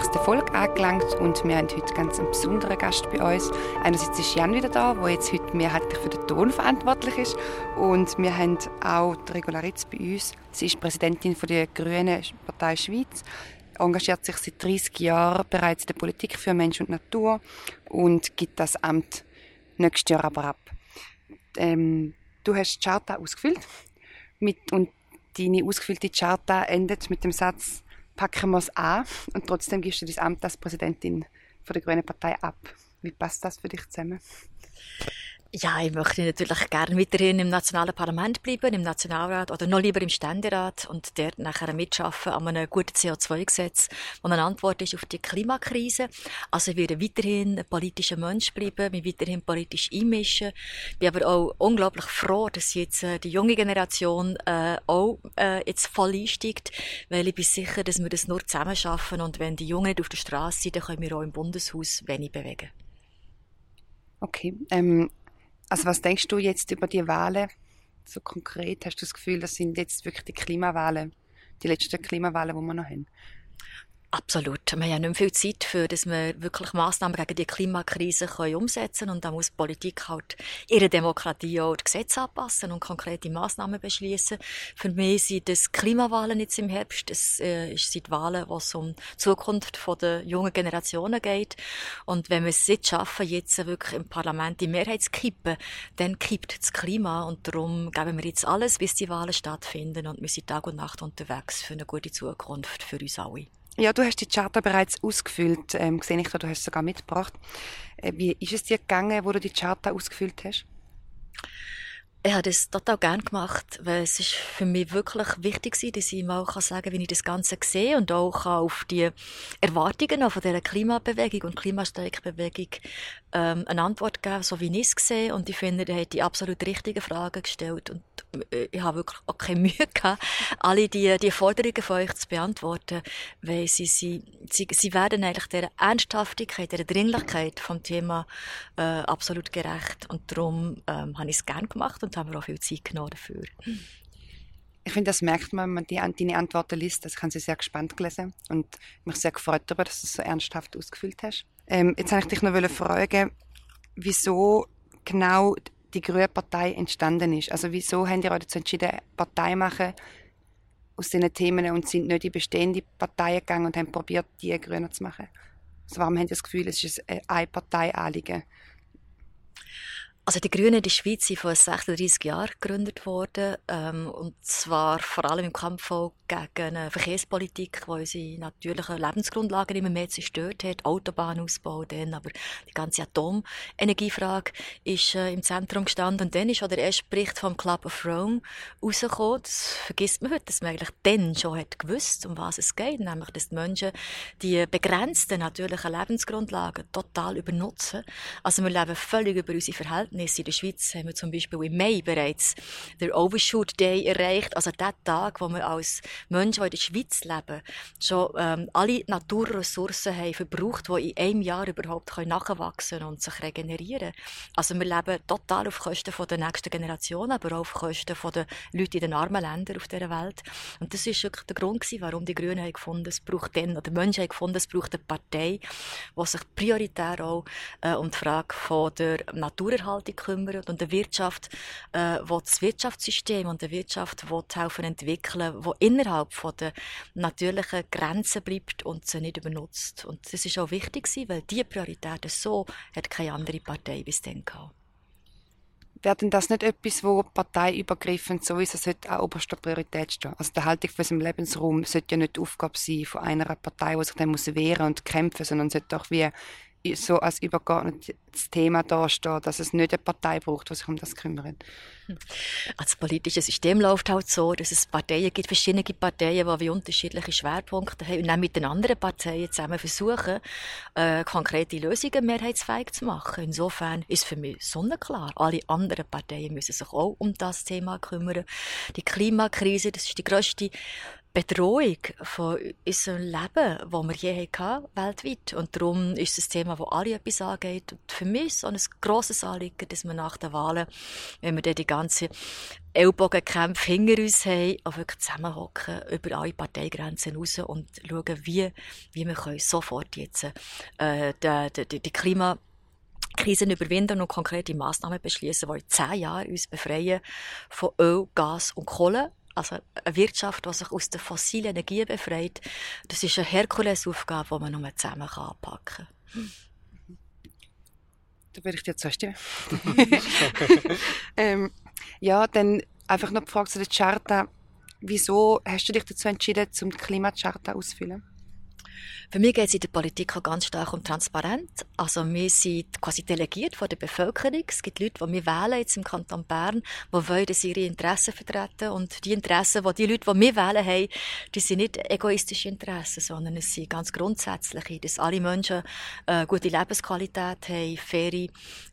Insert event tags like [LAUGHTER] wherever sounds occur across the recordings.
sechsten Folge angelangt und wir haben heute ganz einen besonderen Gast bei uns. Einerseits ist Jan wieder da, der jetzt heute mehrheitlich für den Ton verantwortlich ist und wir haben auch die Regularitz bei uns. Sie ist Präsidentin der Grünen Partei Schweiz, engagiert sich seit 30 Jahren bereits in der Politik für Mensch und Natur und gibt das Amt nächstes Jahr aber ab. Ähm, du hast die Charta ausgefüllt mit, und deine ausgefüllte Charta endet mit dem Satz packen wir es an und trotzdem gibst du dein Amt als Präsidentin von der Grünen Partei ab. Wie passt das für dich zusammen? Ja, ich möchte natürlich gerne weiterhin im nationalen Parlament bleiben, im Nationalrat oder noch lieber im Ständerat und dort nachher mitschaffen an einem guten CO2-Gesetz, das eine Antwort ist auf die Klimakrise. Also ich werde weiterhin ein politischer Mensch bleiben, mich weiterhin politisch einmischen. Bin aber auch unglaublich froh, dass jetzt äh, die junge Generation äh, auch äh, jetzt voll einsteigt, weil ich bin sicher, dass wir das nur zusammen schaffen und wenn die Jungen nicht auf der Straße sind, dann können wir auch im Bundeshaus wenig bewegen. Okay, ähm, also was denkst du jetzt über die Wahlen? So konkret hast du das Gefühl, das sind jetzt wirklich die Klimawahlen, die letzten Klimawahlen, die wir noch haben? Absolut. Wir haben nicht mehr viel Zeit für, dass wir wirklich Massnahmen gegen die Klimakrise können umsetzen können. Und da muss die Politik halt ihre Demokratie auch die Gesetze anpassen und konkrete Massnahmen beschließen. Für mich sind das Klimawahlen jetzt im Herbst. Es äh, sind Wahlen, wo es um die Zukunft der jungen Generationen geht. Und wenn wir es jetzt schaffen, jetzt wirklich im Parlament die Mehrheit zu kippen, dann kippt das Klima. Und darum geben wir jetzt alles, bis die Wahlen stattfinden. Und wir sind Tag und Nacht unterwegs für eine gute Zukunft für uns alle. Ja, du hast die Charta bereits ausgefüllt. Ähm, sehe ich da, du hast es sogar mitgebracht. Äh, wie ist es dir gegangen, wo du die Charta ausgefüllt hast? Ich habe das total gern gemacht, weil es ist für mich wirklich wichtig war, dass ich mal sagen kann, wie ich das Ganze sehe und auch auf die Erwartungen von dieser Klimabewegung und Klimastreikbewegung ähm, eine Antwort geben, so wie ich es sehe. Und ich finde, er hat die absolut richtigen Fragen gestellt und äh, ich habe wirklich auch keine [LAUGHS] Mühe gehabt, alle die, die Forderungen von euch zu beantworten, weil sie, sie, sie, sie werden eigentlich der Ernsthaftigkeit, der Dringlichkeit vom Thema äh, absolut gerecht. Und darum ähm, habe ich es gern gemacht und haben wir auch viel Zeit genommen dafür. Ich finde, das merkt man, wenn man die, deine Antworten liest. Das kann sie sehr gespannt gelesen und mich sehr gefreut darüber, dass du es so ernsthaft ausgefüllt hast. Ähm, jetzt wollte ich dich noch fragen, wieso genau die Grüne Partei entstanden ist. Also wieso haben die euch dazu entschieden, Partei machen aus diesen Themen und sind nicht in bestehende Parteien gegangen und haben probiert, die grüner zu machen? Also warum haben die das Gefühl, es ist ein Parteianliegen? Also die Grünen in der Schweiz sind vor 36 Jahren gegründet worden ähm, und zwar vor allem im Kampf gegen eine Verkehrspolitik, die unsere natürlichen Lebensgrundlagen immer mehr zerstört hat, Autobahnausbau dann, aber die ganze Atomenergiefrage ist äh, im Zentrum gestanden. Und dann ist auch der erste Bericht vom Club of Rome rausgekommen, das vergisst man heute, dass man eigentlich dann schon hat gewusst, um was es geht, nämlich dass die Menschen die begrenzten natürlichen Lebensgrundlagen total übernutzen. Also wir leben völlig über unsere Verhältnisse Verhältnisse. In der Schweiz haben wir zum Beispiel im Mai bereits den Overshoot Day erreicht, also der Tag, wo wir als Menschen, die in der Schweiz leben, schon ähm, alle Naturressourcen haben verbraucht, die in einem Jahr überhaupt können nachwachsen und sich regenerieren. Also wir leben total auf Kosten der nächsten Generation, aber auch auf Kosten der Leute in den armen Ländern auf dieser Welt. Und das ist wirklich der Grund gewesen, warum die Grünen haben gefunden, es braucht dann, oder Menschen haben gefunden, es braucht eine Partei, die sich prioritär auch äh, um die Frage von der Naturerhaltung Verwaltung kümmern und eine Wirtschaft, äh, wo das Wirtschaftssystem und eine Wirtschaft wo helfen entwickeln, wo innerhalb von der natürlichen Grenzen bleibt und sie nicht übernutzt. Und das ist auch wichtig gewesen, weil diese Prioritäten so hat keine andere Partei bis dann gehabt. Wäre denn das nicht etwas, wo parteiübergreifend sowieso sollte an oberster Priorität stehen? Also die Haltung von unserem Lebensraum sollte ja nicht die Aufgabe sein von einer Partei, die sich dann muss wehren und kämpfen, sondern sollte auch wie so als übergeordnetes Thema dasteht, dass es nicht eine Partei braucht, die sich um das kümmert. Das politische System läuft halt so, dass es Parteien gibt, verschiedene Parteien, die unterschiedliche Schwerpunkte haben und dann mit den anderen Parteien zusammen versuchen, äh, konkrete Lösungen mehrheitsfähig zu machen. Insofern ist für mich sonnenklar, alle anderen Parteien müssen sich auch um das Thema kümmern. Die Klimakrise, das ist die grösste Bedrohung von unserem Leben, das wir je hatten, weltweit. Und darum ist es ein Thema, das alle etwas angeht. Und für mich so ein grosses Anliegen, dass wir nach den Wahlen, wenn wir dann die ganzen Ellbogenkämpfe hinter uns haben, auch wirklich zusammenhocken, über alle Parteigrenzen raus und schauen, wie, wie wir können sofort jetzt äh, die, die, die Klima Krisen überwinden und konkrete Massnahmen beschließen, die in zehn Jahren uns befreien von Öl, Gas und Kohle. Also eine Wirtschaft, die sich aus der fossilen Energie befreit, das ist eine Herkulesaufgabe, die man nur zusammen anpacken kann. Da würde ich dir zustimmen. [LAUGHS] ähm, ja, dann einfach noch die Frage zu der Charta. Wieso hast du dich dazu entschieden, zum Klimacharta auszufüllen? Für mich geht es in der Politik auch ganz stark um Transparenz. Also wir sind quasi delegiert von der Bevölkerung. Es gibt Leute, die wir wählen jetzt im Kanton Bern, die wollen, dass ihre Interessen vertreten. Und die Interessen, die die Leute, die wir wählen, haben, die sind nicht egoistische Interessen, sondern es sind ganz grundsätzliche, dass alle Menschen äh, gute Lebensqualität haben, faire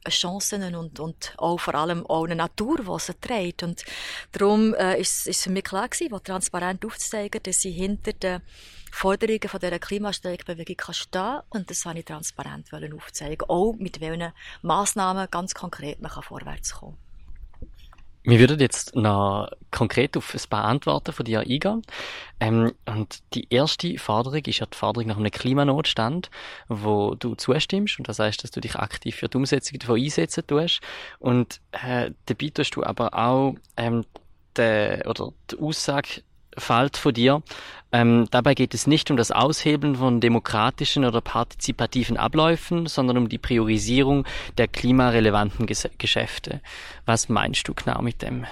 Chancen und, und auch vor allem auch eine Natur, die sie trägt. Und darum äh, ist es für mich klar gewesen, transparent aufzuzeigen, dass sie hinter den Forderungen von dieser Klimastreikbewegung kann stehen und das wollte ich transparent aufzeigen. Auch mit welchen Massnahmen ganz konkret man kann vorwärts kommen wir würden jetzt noch konkret auf ein paar Antworten von dir eingehen. Ähm, und die erste Forderung ist ja die Forderung nach einem Klimanotstand, wo du zustimmst. Und das heißt, dass du dich aktiv für die Umsetzung davon einsetzen tust. Und äh, dabei tust du aber auch ähm, die, oder die Aussage Falt von dir. Ähm, dabei geht es nicht um das Aushebeln von demokratischen oder partizipativen Abläufen, sondern um die Priorisierung der klimarelevanten Ges Geschäfte. Was meinst du genau mit dem?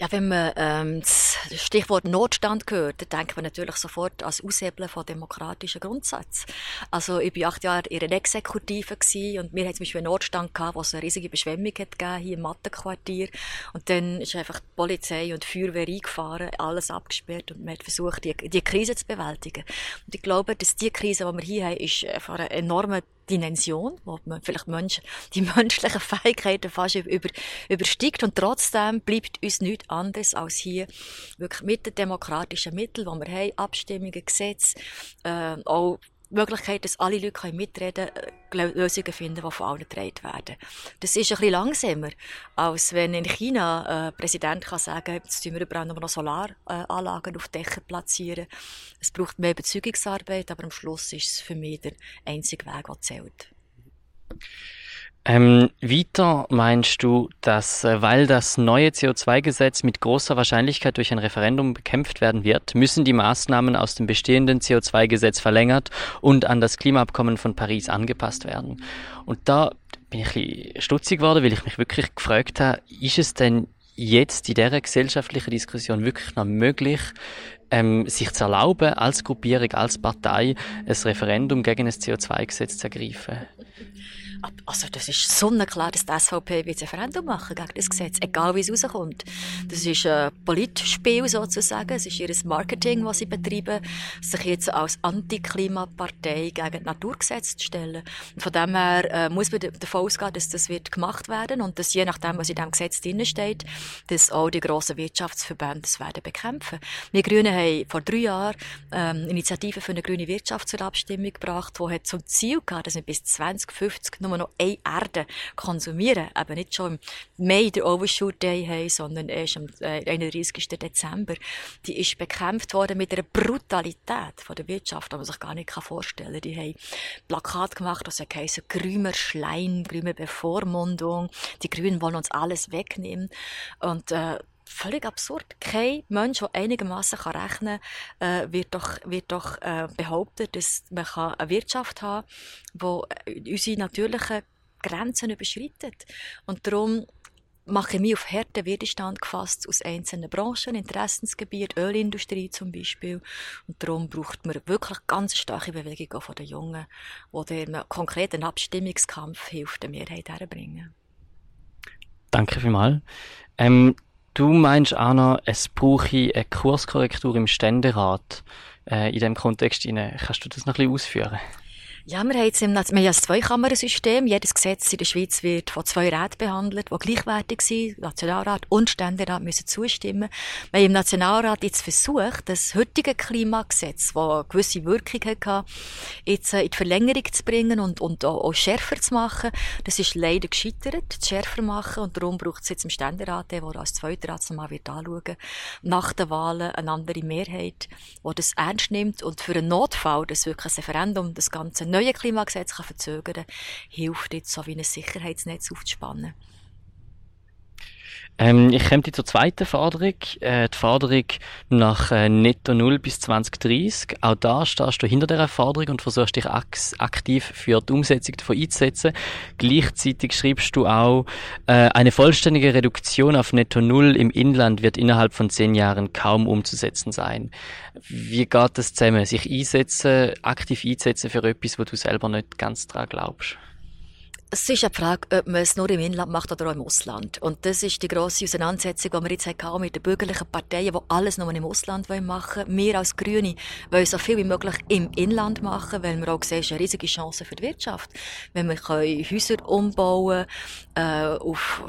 Ja, wenn man ähm, das Stichwort Notstand hört, dann denkt man natürlich sofort als Aushebeln von demokratischen Grundsätzen. Also ich war acht Jahre in einer Exekutive und wir hatten zum Beispiel einen Notstand gehabt, wo es eine riesige Beschwemmung hat gegeben, hier im Mattenquartier. Und dann ist einfach die Polizei und die Feuerwehr eingefahren, alles abgesperrt und man hat versucht, die, die Krise zu bewältigen. Und ich glaube, dass die Krise, die wir hier haben, ist von einer enormen Dimension, wo man vielleicht Menschen, [LAUGHS] die menschlichen Fähigkeiten fast über, übersteigt. Und trotzdem bleibt uns nichts anderes als hier wirklich mit den demokratischen Mitteln, die wir haben, Abstimmungen, Gesetze, äh, auch Möglichkeit, dass alle Leute mitreden können, Lösungen finden, die von allen getragen werden. Das ist ein bisschen langsamer, als wenn in China ein äh, Präsident kann sagen, jetzt tun wir überall noch Solaranlagen auf Dächer platzieren. Es braucht mehr Bezeugungsarbeit, aber am Schluss ist es für mich der einzige Weg, der zählt. Ähm, weiter meinst du, dass äh, weil das neue CO2-Gesetz mit großer Wahrscheinlichkeit durch ein Referendum bekämpft werden wird, müssen die Maßnahmen aus dem bestehenden CO2-Gesetz verlängert und an das Klimaabkommen von Paris angepasst werden. Und da bin ich ein bisschen stutzig geworden, weil ich mich wirklich gefragt habe, ist es denn jetzt in dieser gesellschaftlichen Diskussion wirklich noch möglich, ähm, sich zu erlauben, als Gruppierung, als Partei, ein Referendum gegen ein CO2-Gesetz zu ergreifen? Also, das ist sonnenklar, dass die SVP wird ein Referendum machen gegen das Gesetz, egal wie es rauskommt. Das ist ein Politspiel sozusagen. Es ist ihr Marketing, was sie betreiben, sich jetzt als Anti-Klima-Partei gegen das Naturgesetz zu stellen. Und von dem her äh, muss man davon ausgehen, dass das wird gemacht werden und dass je nachdem, was in diesem Gesetz drin steht, dass auch die grossen Wirtschaftsverbände das werden bekämpfen. Wir Grünen haben vor drei Jahren ähm, Initiative für eine grüne Wirtschaft zur Abstimmung gebracht, die zum Ziel gehabt, dass wir bis 2050 nur noch eine Erde konsumieren, eben nicht schon im Mai der Overshoot Day haben, sondern erst am 31. Äh, Dezember, die ist bekämpft worden mit einer Brutalität von der Wirtschaft, die man sich gar nicht vorstellen kann. Die haben Plakat gemacht, das heisst grüner Schleim, grüne Bevormundung, die Grünen wollen uns alles wegnehmen und äh, völlig absurd. Kein Mensch, der einigermaßen rechnen kann, äh, wird doch, wird doch äh, behaupten, dass man eine Wirtschaft haben kann, die unsere natürlichen Grenzen überschreitet. Und darum mache ich mich auf harten Widerstand gefasst aus einzelnen Branchen, Interessensgebieten, Ölindustrie zum Beispiel. Und darum braucht man wirklich ganz starke Bewegung von den Jungen, die einem konkreten Abstimmungskampf hilft, der Mehrheit herbringen. Danke vielmals. Ähm, Du meinst, Anna, es brauche eine Kurskorrektur im Ständerat äh, in dem Kontext. Kannst du das noch ein bisschen ausführen? Ja, wir haben jetzt im, wir haben ein Zweikammersystem. Jedes Gesetz in der Schweiz wird von zwei Räten behandelt, die gleichwertig sind. Nationalrat und Ständerat müssen zustimmen. Wir haben im Nationalrat jetzt versucht, das heutige Klimagesetz, das eine gewisse Wirkung hatte, jetzt äh, in die Verlängerung zu bringen und, und auch, auch schärfer zu machen. Das ist leider gescheitert, schärfer machen. Und darum braucht es jetzt im Ständerat, der als zweiter Rat nochmal wird anschauen, nach den Wahlen eine andere Mehrheit, die das ernst nimmt und für einen Notfall, dass wirklich ein Referendum das Ganze neue Klimagesetz verzögern kann, hilft jetzt so wie ein Sicherheitsnetz aufzuspannen. Ähm, ich komme zur zweiten Forderung, äh, die Forderung nach äh, Netto Null bis 2030. Auch da stehst du hinter dieser Forderung und versuchst dich ak aktiv für die Umsetzung davon einzusetzen. Gleichzeitig schreibst du auch, äh, eine vollständige Reduktion auf Netto Null im Inland wird innerhalb von zehn Jahren kaum umzusetzen sein. Wie geht das zusammen? Sich einsetzen, aktiv einsetzen für etwas, wo du selber nicht ganz dran glaubst? Es ist eine Frage, ob man es nur im Inland macht oder auch im Ausland. Und das ist die grosse Auseinandersetzung, die wir jetzt haben mit den bürgerlichen Parteien, die alles nur im Ausland machen wollen. Wir als Grüne wollen so viel wie möglich im Inland machen, weil wir auch sehen, es ist eine riesige Chance für die Wirtschaft. Wenn wir Häuser umbauen, äh, auf,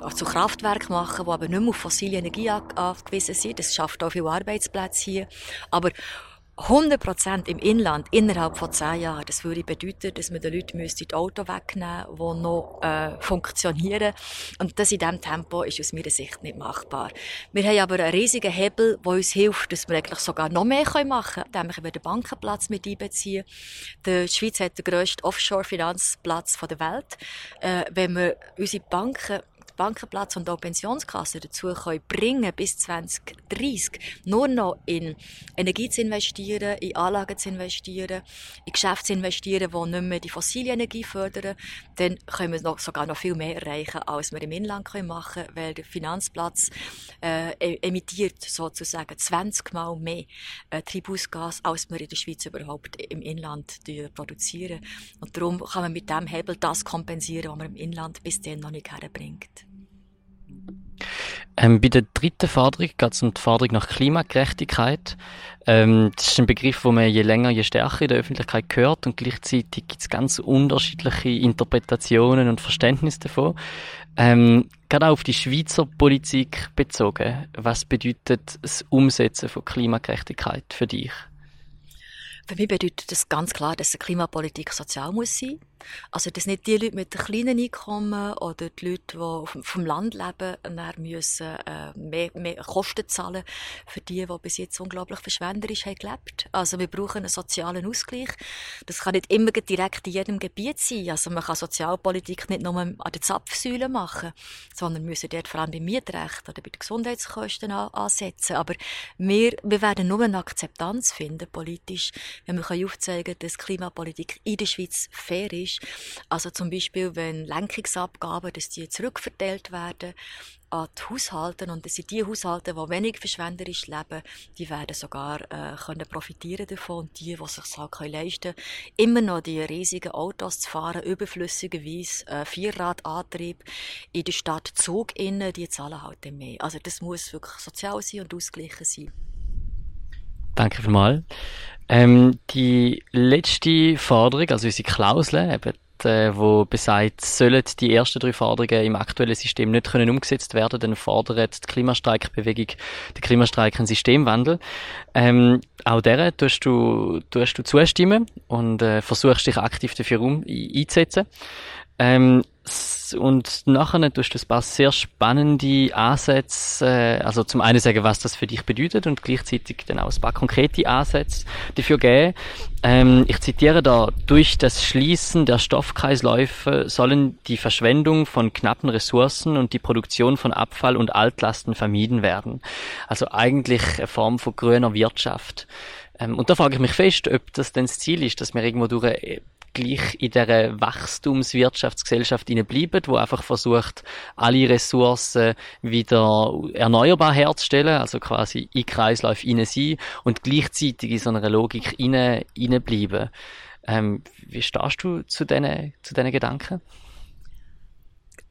auf, zu Kraftwerken machen, die aber nicht mehr auf fossile Energie angewiesen sind. Das schafft auch viele Arbeitsplätze hier. Aber 100% im Inland innerhalb von 10 Jahren, das würde bedeuten, dass man den Leuten die Auto wegnehmen müsste, die noch äh, funktionieren. Und das in diesem Tempo ist aus meiner Sicht nicht machbar. Wir haben aber einen riesigen Hebel, der uns hilft, dass wir eigentlich sogar noch mehr machen können, indem wir den Bankenplatz mit einbeziehen. Die Schweiz hat den grössten Offshore-Finanzplatz der Welt. Äh, wenn wir unsere Banken Bankenplatz und auch Pensionskassen dazu können bringen, bis 2030 nur noch in Energie zu investieren, in Anlagen zu investieren, in Geschäfte zu investieren, die nicht mehr die fossile Energie fördern, dann können wir noch, sogar noch viel mehr erreichen, als wir im Inland können machen können, weil der Finanzplatz äh, e-, emittiert sozusagen 20 Mal mehr äh, Treibhausgas, als wir in der Schweiz überhaupt im Inland produzieren. Und darum kann man mit dem Hebel das kompensieren, was man im Inland bis dahin noch nicht herbringt. Ähm, bei der dritten Forderung geht es um die Forderung nach Klimagerechtigkeit. Ähm, das ist ein Begriff, wo man je länger, je stärker in der Öffentlichkeit hört und gleichzeitig gibt es ganz unterschiedliche Interpretationen und Verständnisse davon. Ähm, gerade auch auf die Schweizer Politik bezogen, was bedeutet das Umsetzen von Klimagerechtigkeit für dich? Für mich bedeutet das ganz klar, dass eine Klimapolitik sozial muss sein also, dass nicht die Leute mit den kleinen Einkommen oder die Leute, die vom Land leben, müssen äh, mehr, mehr Kosten zahlen für die, die bis jetzt unglaublich verschwenderisch haben gelebt. Also, wir brauchen einen sozialen Ausgleich. Das kann nicht immer direkt in jedem Gebiet sein. Also, man kann Sozialpolitik nicht nur an den Zapfsäulen machen, sondern müssen dort vor allem beim Mietrecht oder bei den Gesundheitskosten ansetzen. Aber wir, wir werden nur eine Akzeptanz finden, politisch, wenn wir aufzeigen können, dass Klimapolitik in der Schweiz fair ist ist. Also zum Beispiel, wenn Lenkungsabgaben, dass die zurückverteilt werden an die Haushalte und das sind die Haushalte, die wenig verschwenderisch leben, die werden sogar äh, können profitieren davon und die, die sich halt können immer noch die riesigen Autos zu fahren, überflüssigerweise äh, Vierradantrieb in der Stadt Zug innen, die zahlen halt mehr. Also das muss wirklich sozial sein und ausgeglichen sein. Danke vielmals. Ähm, die letzte Forderung, also unsere Klausel, eben, äh, wo besagt, sollen die ersten drei Forderungen im aktuellen System nicht können umgesetzt werden, dann fordert die Klimastreikbewegung den Klimastreik einen Systemwandel. Ähm, auch der tust du, tust du zustimmen und äh, versuchst dich aktiv dafür um, einzusetzen. Ähm, und nachher tust du ein paar sehr spannende Ansätze, äh, also zum einen sagen, was das für dich bedeutet und gleichzeitig dann auch ein paar konkrete Ansätze dafür geben. Ähm, ich zitiere da, durch das Schließen der Stoffkreisläufe sollen die Verschwendung von knappen Ressourcen und die Produktion von Abfall und Altlasten vermieden werden. Also eigentlich eine Form von grüner Wirtschaft. Ähm, und da frage ich mich fest, ob das denn das Ziel ist, dass wir irgendwo durch gleich in dieser Wachstumswirtschaftsgesellschaft bleiben, wo einfach versucht, alle Ressourcen wieder erneuerbar herzustellen, also quasi in Kreislauf rein sein und gleichzeitig in so einer Logik rein, bleiben. Ähm, wie stehst du zu diesen, zu diesen Gedanken?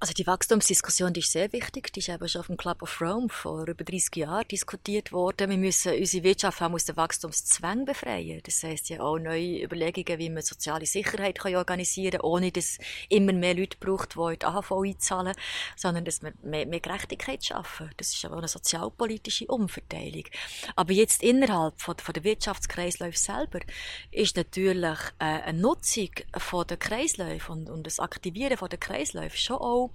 Also die Wachstumsdiskussion die ist sehr wichtig. Die ist eben schon auf dem Club of Rome vor über 30 Jahren diskutiert worden. Wir müssen unsere Wirtschaft haben aus den Wachstumszwängen befreien. Das heißt ja auch neue Überlegungen, wie man soziale Sicherheit kann organisieren kann, ohne dass immer mehr Leute braucht, die in die AHV einzahlen, sondern dass wir mehr, mehr Gerechtigkeit schaffen. Das ist aber auch eine sozialpolitische Umverteilung. Aber jetzt innerhalb von, von der Wirtschaftskreisläufe selber ist natürlich äh, eine Nutzung von der Kreisläufe und, und das Aktivieren von der Kreisläufe schon auch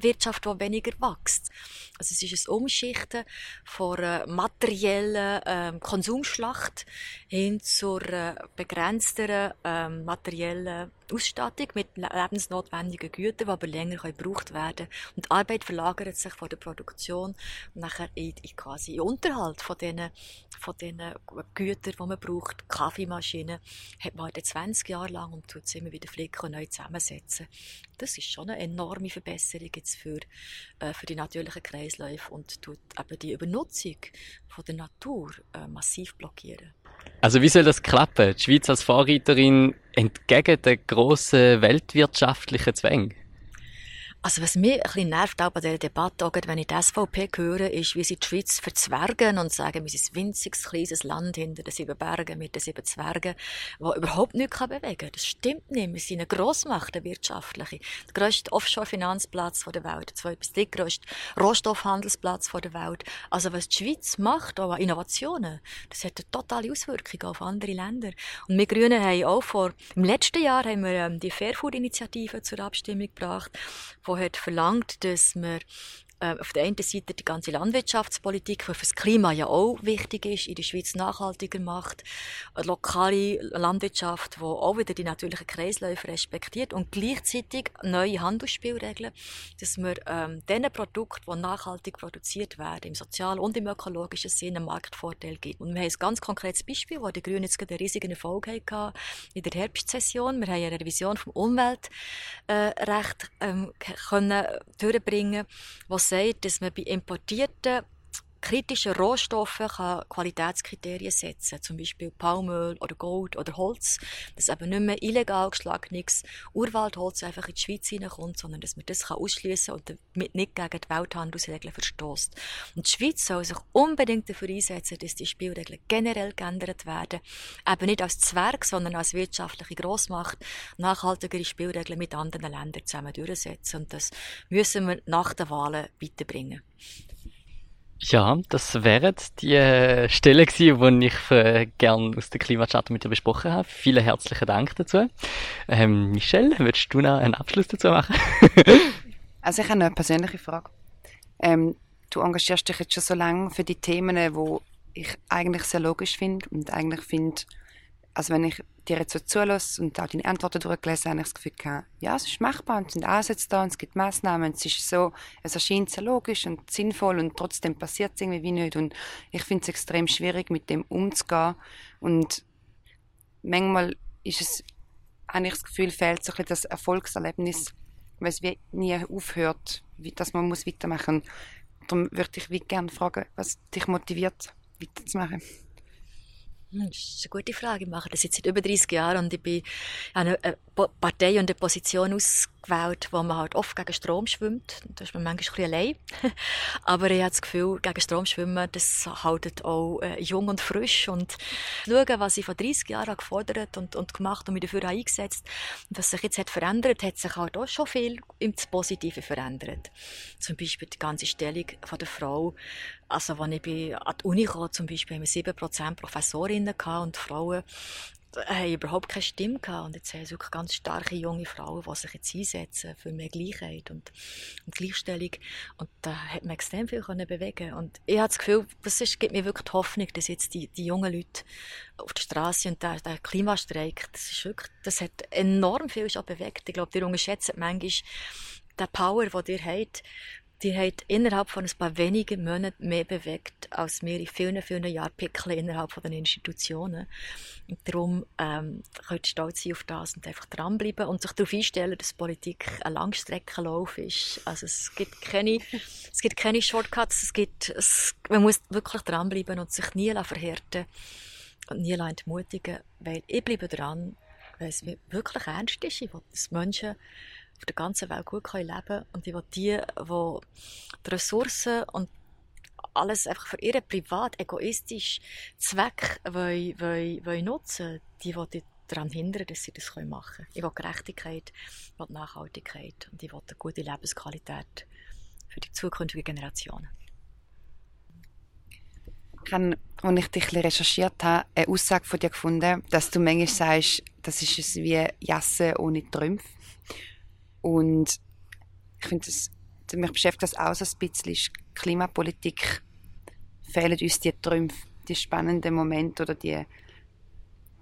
Wirtschaft, die weniger wächst. Also es ist ein Umschichten von einer materiellen ähm, Konsumschlacht hin zur äh, begrenzteren ähm, materiellen Ausstattung mit lebensnotwendigen Gütern, die aber länger gebraucht werden können. Und die Arbeit verlagert sich von der Produktion nachher in, in quasi Unterhalt von diesen, von diesen Gütern, die man braucht. Kaffeemaschinen hat man heute 20 Jahre lang und tut sie immer wieder flicken und neu zusammensetzen. Das ist schon eine enorme Verbesserung jetzt für, äh, für die natürlichen Kreisläufe und tut eben die Übernutzung von der Natur äh, massiv blockieren. Also wie soll das klappen? Die Schweiz als Vorreiterin entgegen den grossen weltwirtschaftlichen Zwängen? Also was mich ein bisschen nervt auch bei dieser Debatte, auch wenn ich die SVP höre, ist, wie sie die Schweiz verzwergen und sagen, wir sind ein winziges, kleines Land hinter den sieben Bergen mit den sieben Zwergen, wo überhaupt nichts bewegen kann. Das stimmt nicht. Wir sind eine Grossmacht, eine wirtschaftliche. Der grösste Offshore-Finanzplatz der Welt, der zweitgrößte Rohstoffhandelsplatz der Welt. Also was die Schweiz macht, auch an Innovationen, das hat eine totale Auswirkung auf andere Länder. Und wir Grünen haben auch vor, im letzten Jahr haben wir ähm, die Fairfood-Initiative zur Abstimmung gebracht, wo hat verlangt, dass man auf der einen Seite die ganze Landwirtschaftspolitik, die für das Klima ja auch wichtig ist, in der Schweiz nachhaltiger macht, eine lokale Landwirtschaft, die auch wieder die natürlichen Kreisläufe respektiert und gleichzeitig neue Handelsspielregeln, dass man ähm, den Produkten, die nachhaltig produziert werden, im sozialen und im ökologischen Sinne einen Marktvorteil gibt. Und wir haben ein ganz konkretes Beispiel, wo die Grünen jetzt einen riesigen Erfolg hatten in der Herbstsession. Wir haben eine Revision vom Umweltrecht äh, ähm, können durchbringen, was sagt, dass man bei importierten kritischen Rohstoffen kann Qualitätskriterien setzen, zum Beispiel Palmöl oder Gold oder Holz, dass eben nicht mehr illegal geschlagenes Urwaldholz einfach in die Schweiz hineinkommt, sondern dass man das ausschließen und damit nicht gegen die Welthandelsregeln verstößt. Und die Schweiz soll sich unbedingt dafür einsetzen, dass die Spielregeln generell geändert werden, eben nicht als Zwerg, sondern als wirtschaftliche Grossmacht nachhaltigere Spielregeln mit anderen Ländern zusammen durchsetzen. Und das müssen wir nach den Wahlen weiterbringen. Ja, das wären die äh, Stellen gewesen, die ich äh, gern aus der Klimachat mit dir besprochen habe. Vielen herzlichen Dank dazu. Ähm, Michelle, würdest du noch einen Abschluss dazu machen? [LAUGHS] also ich habe eine persönliche Frage. Ähm, du engagierst dich jetzt schon so lange für die Themen, wo ich eigentlich sehr logisch finde und eigentlich finde, also wenn ich dir jetzt so zulasse und auch deine Antworten durchgelesen habe, ich das Gefühl gehabt, ja, es ist machbar und es sind Ansätze da und es gibt Massnahmen es ist so, es erscheint sehr logisch und sinnvoll und trotzdem passiert es irgendwie nicht und ich finde es extrem schwierig, mit dem umzugehen und manchmal ist es, habe ich das Gefühl, fehlt so ein bisschen das Erfolgserlebnis, weil es wie nie aufhört, wie, dass man muss weitermachen. Darum würde ich wie gerne fragen, was dich motiviert, weiterzumachen. Hm, das ist eine gute Frage. Ich mache das jetzt seit über 30 Jahren und ich bin eine Partei und eine Position ausgewählt, wo man halt oft gegen Strom schwimmt. Da ist man manchmal ein bisschen allein. [LAUGHS] Aber ich habe das Gefühl, gegen Strom schwimmen, das haltet auch äh, jung und frisch. Und schauen, was ich vor 30 Jahren gefordert und, und gemacht und mich dafür eingesetzt und was sich jetzt hat verändert, hat sich halt auch schon viel ins Positive verändert. Zum Beispiel die ganze Stellung von der Frau also, als ich an die Uni kam, zum Beispiel, haben wir 7% Professorinnen und Frauen haben überhaupt keine Stimme gehabt. Und jetzt haben wir wirklich ganz starke junge Frauen, die sich jetzt einsetzen für mehr Gleichheit und, und Gleichstellung. Und da hat man extrem viel können bewegen. Und ich habe das Gefühl, das ist, gibt mir wirklich die Hoffnung, dass jetzt die, die jungen Leute auf der Straße und der, der Klimastreik, das ist wirklich, das hat enorm viel schon bewegt. Ich glaube, ihr unterschätzt manchmal den Power, den ihr habt, die hat innerhalb von ein paar wenigen Monaten mehr bewegt, als wir in vielen, vielen Jahren pickeln innerhalb von den Institutionen. Und darum ähm, könnt ihr stolz sein auf das und einfach dranbleiben und sich darauf einstellen, dass Politik ein Langstreckenlauf ist. Also es gibt keine, es gibt keine Shortcuts, es gibt, es, man muss wirklich dranbleiben und sich nie verhärten und nie entmutigen, weil ich bleibe dran, weil es mir wirklich ernst ist. Ich will, dass Menschen auf der ganzen Welt gut leben können und ich will die, die die Ressourcen und alles einfach für ihren privat, egoistischen Zweck wollen, wollen, wollen nutzen die will daran hindern, dass sie das machen können. Ich will Gerechtigkeit, ich will Nachhaltigkeit und ich will eine gute Lebensqualität für die zukünftigen Generationen. Ich habe, als ich dich recherchiert habe, eine Aussage von dir gefunden, dass du manchmal sagst, das ist es wie Jasse ohne Trümpfe. Und ich finde, mich beschäftigt das auch so ein bisschen, Klimapolitik fehlen uns die Trümpfe, die spannenden Momente oder die,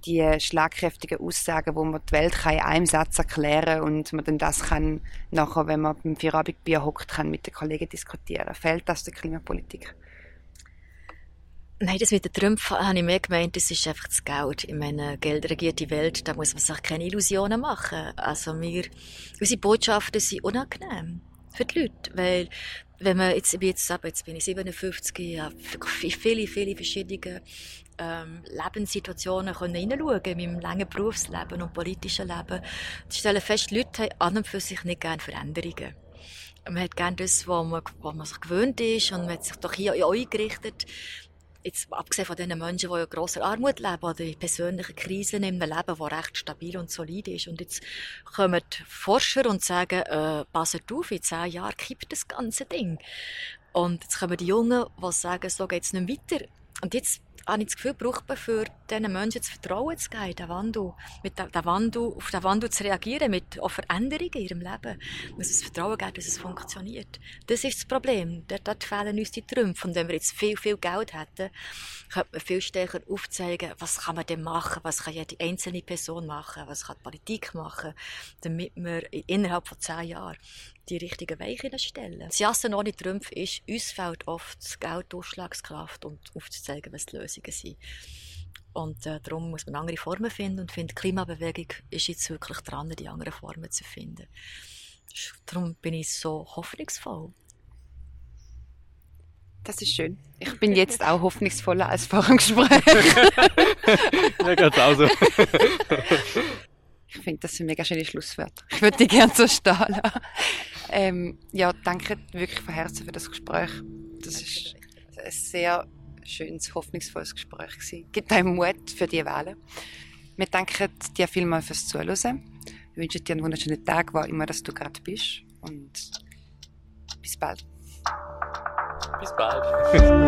die schlagkräftigen Aussagen, wo man die Welt kann in einem Satz erklären kann und man dann das kann nachher, wenn man beim Feierabendbier hockt, kann mit den Kollegen diskutieren. Fehlt das der Klimapolitik? Nein, das mit den Trümpfen habe ich mehr gemeint, das ist einfach das Geld. Ich meine, Geld regiert die Welt, da muss man sich keine Illusionen machen. Also wir, unsere Botschaften sind unangenehm für die Leute, weil wenn man jetzt, jetzt, jetzt bin ich 57, ich habe viele, viele verschiedene ähm, Lebenssituationen können hineinschauen in meinem langen Berufsleben und politischen Leben. Ich stelle fest, die Leute haben an und für sich nicht gerne Veränderungen. Man hat gerne das, was man, was man sich gewöhnt ist und man hat sich doch hier eingerichtet jetzt abgesehen von den Menschen, die in grosser Armut leben oder in persönlichen Krisen in einem Leben, das recht stabil und solide ist. Und jetzt kommen die Forscher und sagen, äh, passet auf, in zehn Jahren kippt das ganze Ding. Und jetzt kommen die Jungen, die sagen, so geht es nicht weiter. Und jetzt habe ich das Gefühl, braucht man für diesen Menschen das Vertrauen zu geben, den Wandel, mit den Wandel, auf den Wandel zu reagieren, mit Veränderungen in ihrem Leben. Muss es Vertrauen geben, dass es funktioniert. Das ist das Problem. Dort fehlen uns die Trümpfe. Und wenn wir jetzt viel, viel Geld hätten, könnte man viel stärker aufzeigen, was kann man denn machen, was kann jede einzelne Person machen, was kann die Politik machen, damit wir innerhalb von zehn Jahren die richtigen Weichen stellen. Das Jassen ohne Trümpfe ist, uns fehlt oft das Geld, die Ausschlagskraft und aufzuzeigen, was die Lösungen sind. Und äh, darum muss man andere Formen finden und finde, die Klimabewegung ist jetzt wirklich dran, die anderen Formen zu finden. Darum bin ich so hoffnungsvoll. Das ist schön. Ich bin jetzt auch hoffnungsvoller als vor dem Gespräch. [LAUGHS] ja, ganz auch so. Ich finde, das sind mega schöne Schlusswörter. Ich würde die gerne so stehen lassen. Ähm, ja, danke wirklich von Herzen für das Gespräch. Das ist ein sehr schönes, hoffnungsvolles Gespräch gewesen. Gibt einem Mut für die Wahlen. Wir danken dir vielmals fürs Zuhören. Wir wünschen dir einen wunderschönen Tag, wo immer dass du gerade bist. Und bis bald. Bis bald. [LAUGHS]